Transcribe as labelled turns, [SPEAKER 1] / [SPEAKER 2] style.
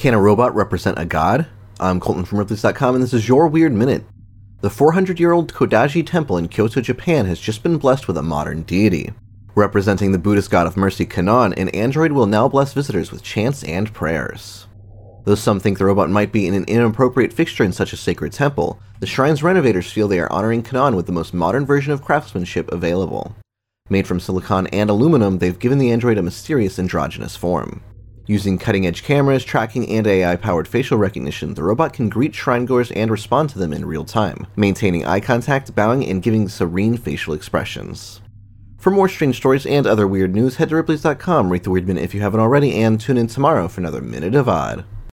[SPEAKER 1] Can a robot represent a god? I'm Colton from Ripley's.com, and this is your Weird Minute. The 400 year old Kodaiji Temple in Kyoto, Japan has just been blessed with a modern deity. Representing the Buddhist god of mercy Kannon, an android will now bless visitors with chants and prayers. Though some think the robot might be in an inappropriate fixture in such a sacred temple, the shrine's renovators feel they are honoring Kannon with the most modern version of craftsmanship available. Made from silicon and aluminum, they've given the android a mysterious androgynous form. Using cutting edge cameras, tracking, and AI powered facial recognition, the robot can greet shrinegoers and respond to them in real time, maintaining eye contact, bowing, and giving serene facial expressions. For more strange stories and other weird news, head to Ripley's.com, rate the Weird Minute if you haven't already, and tune in tomorrow for another Minute of Odd.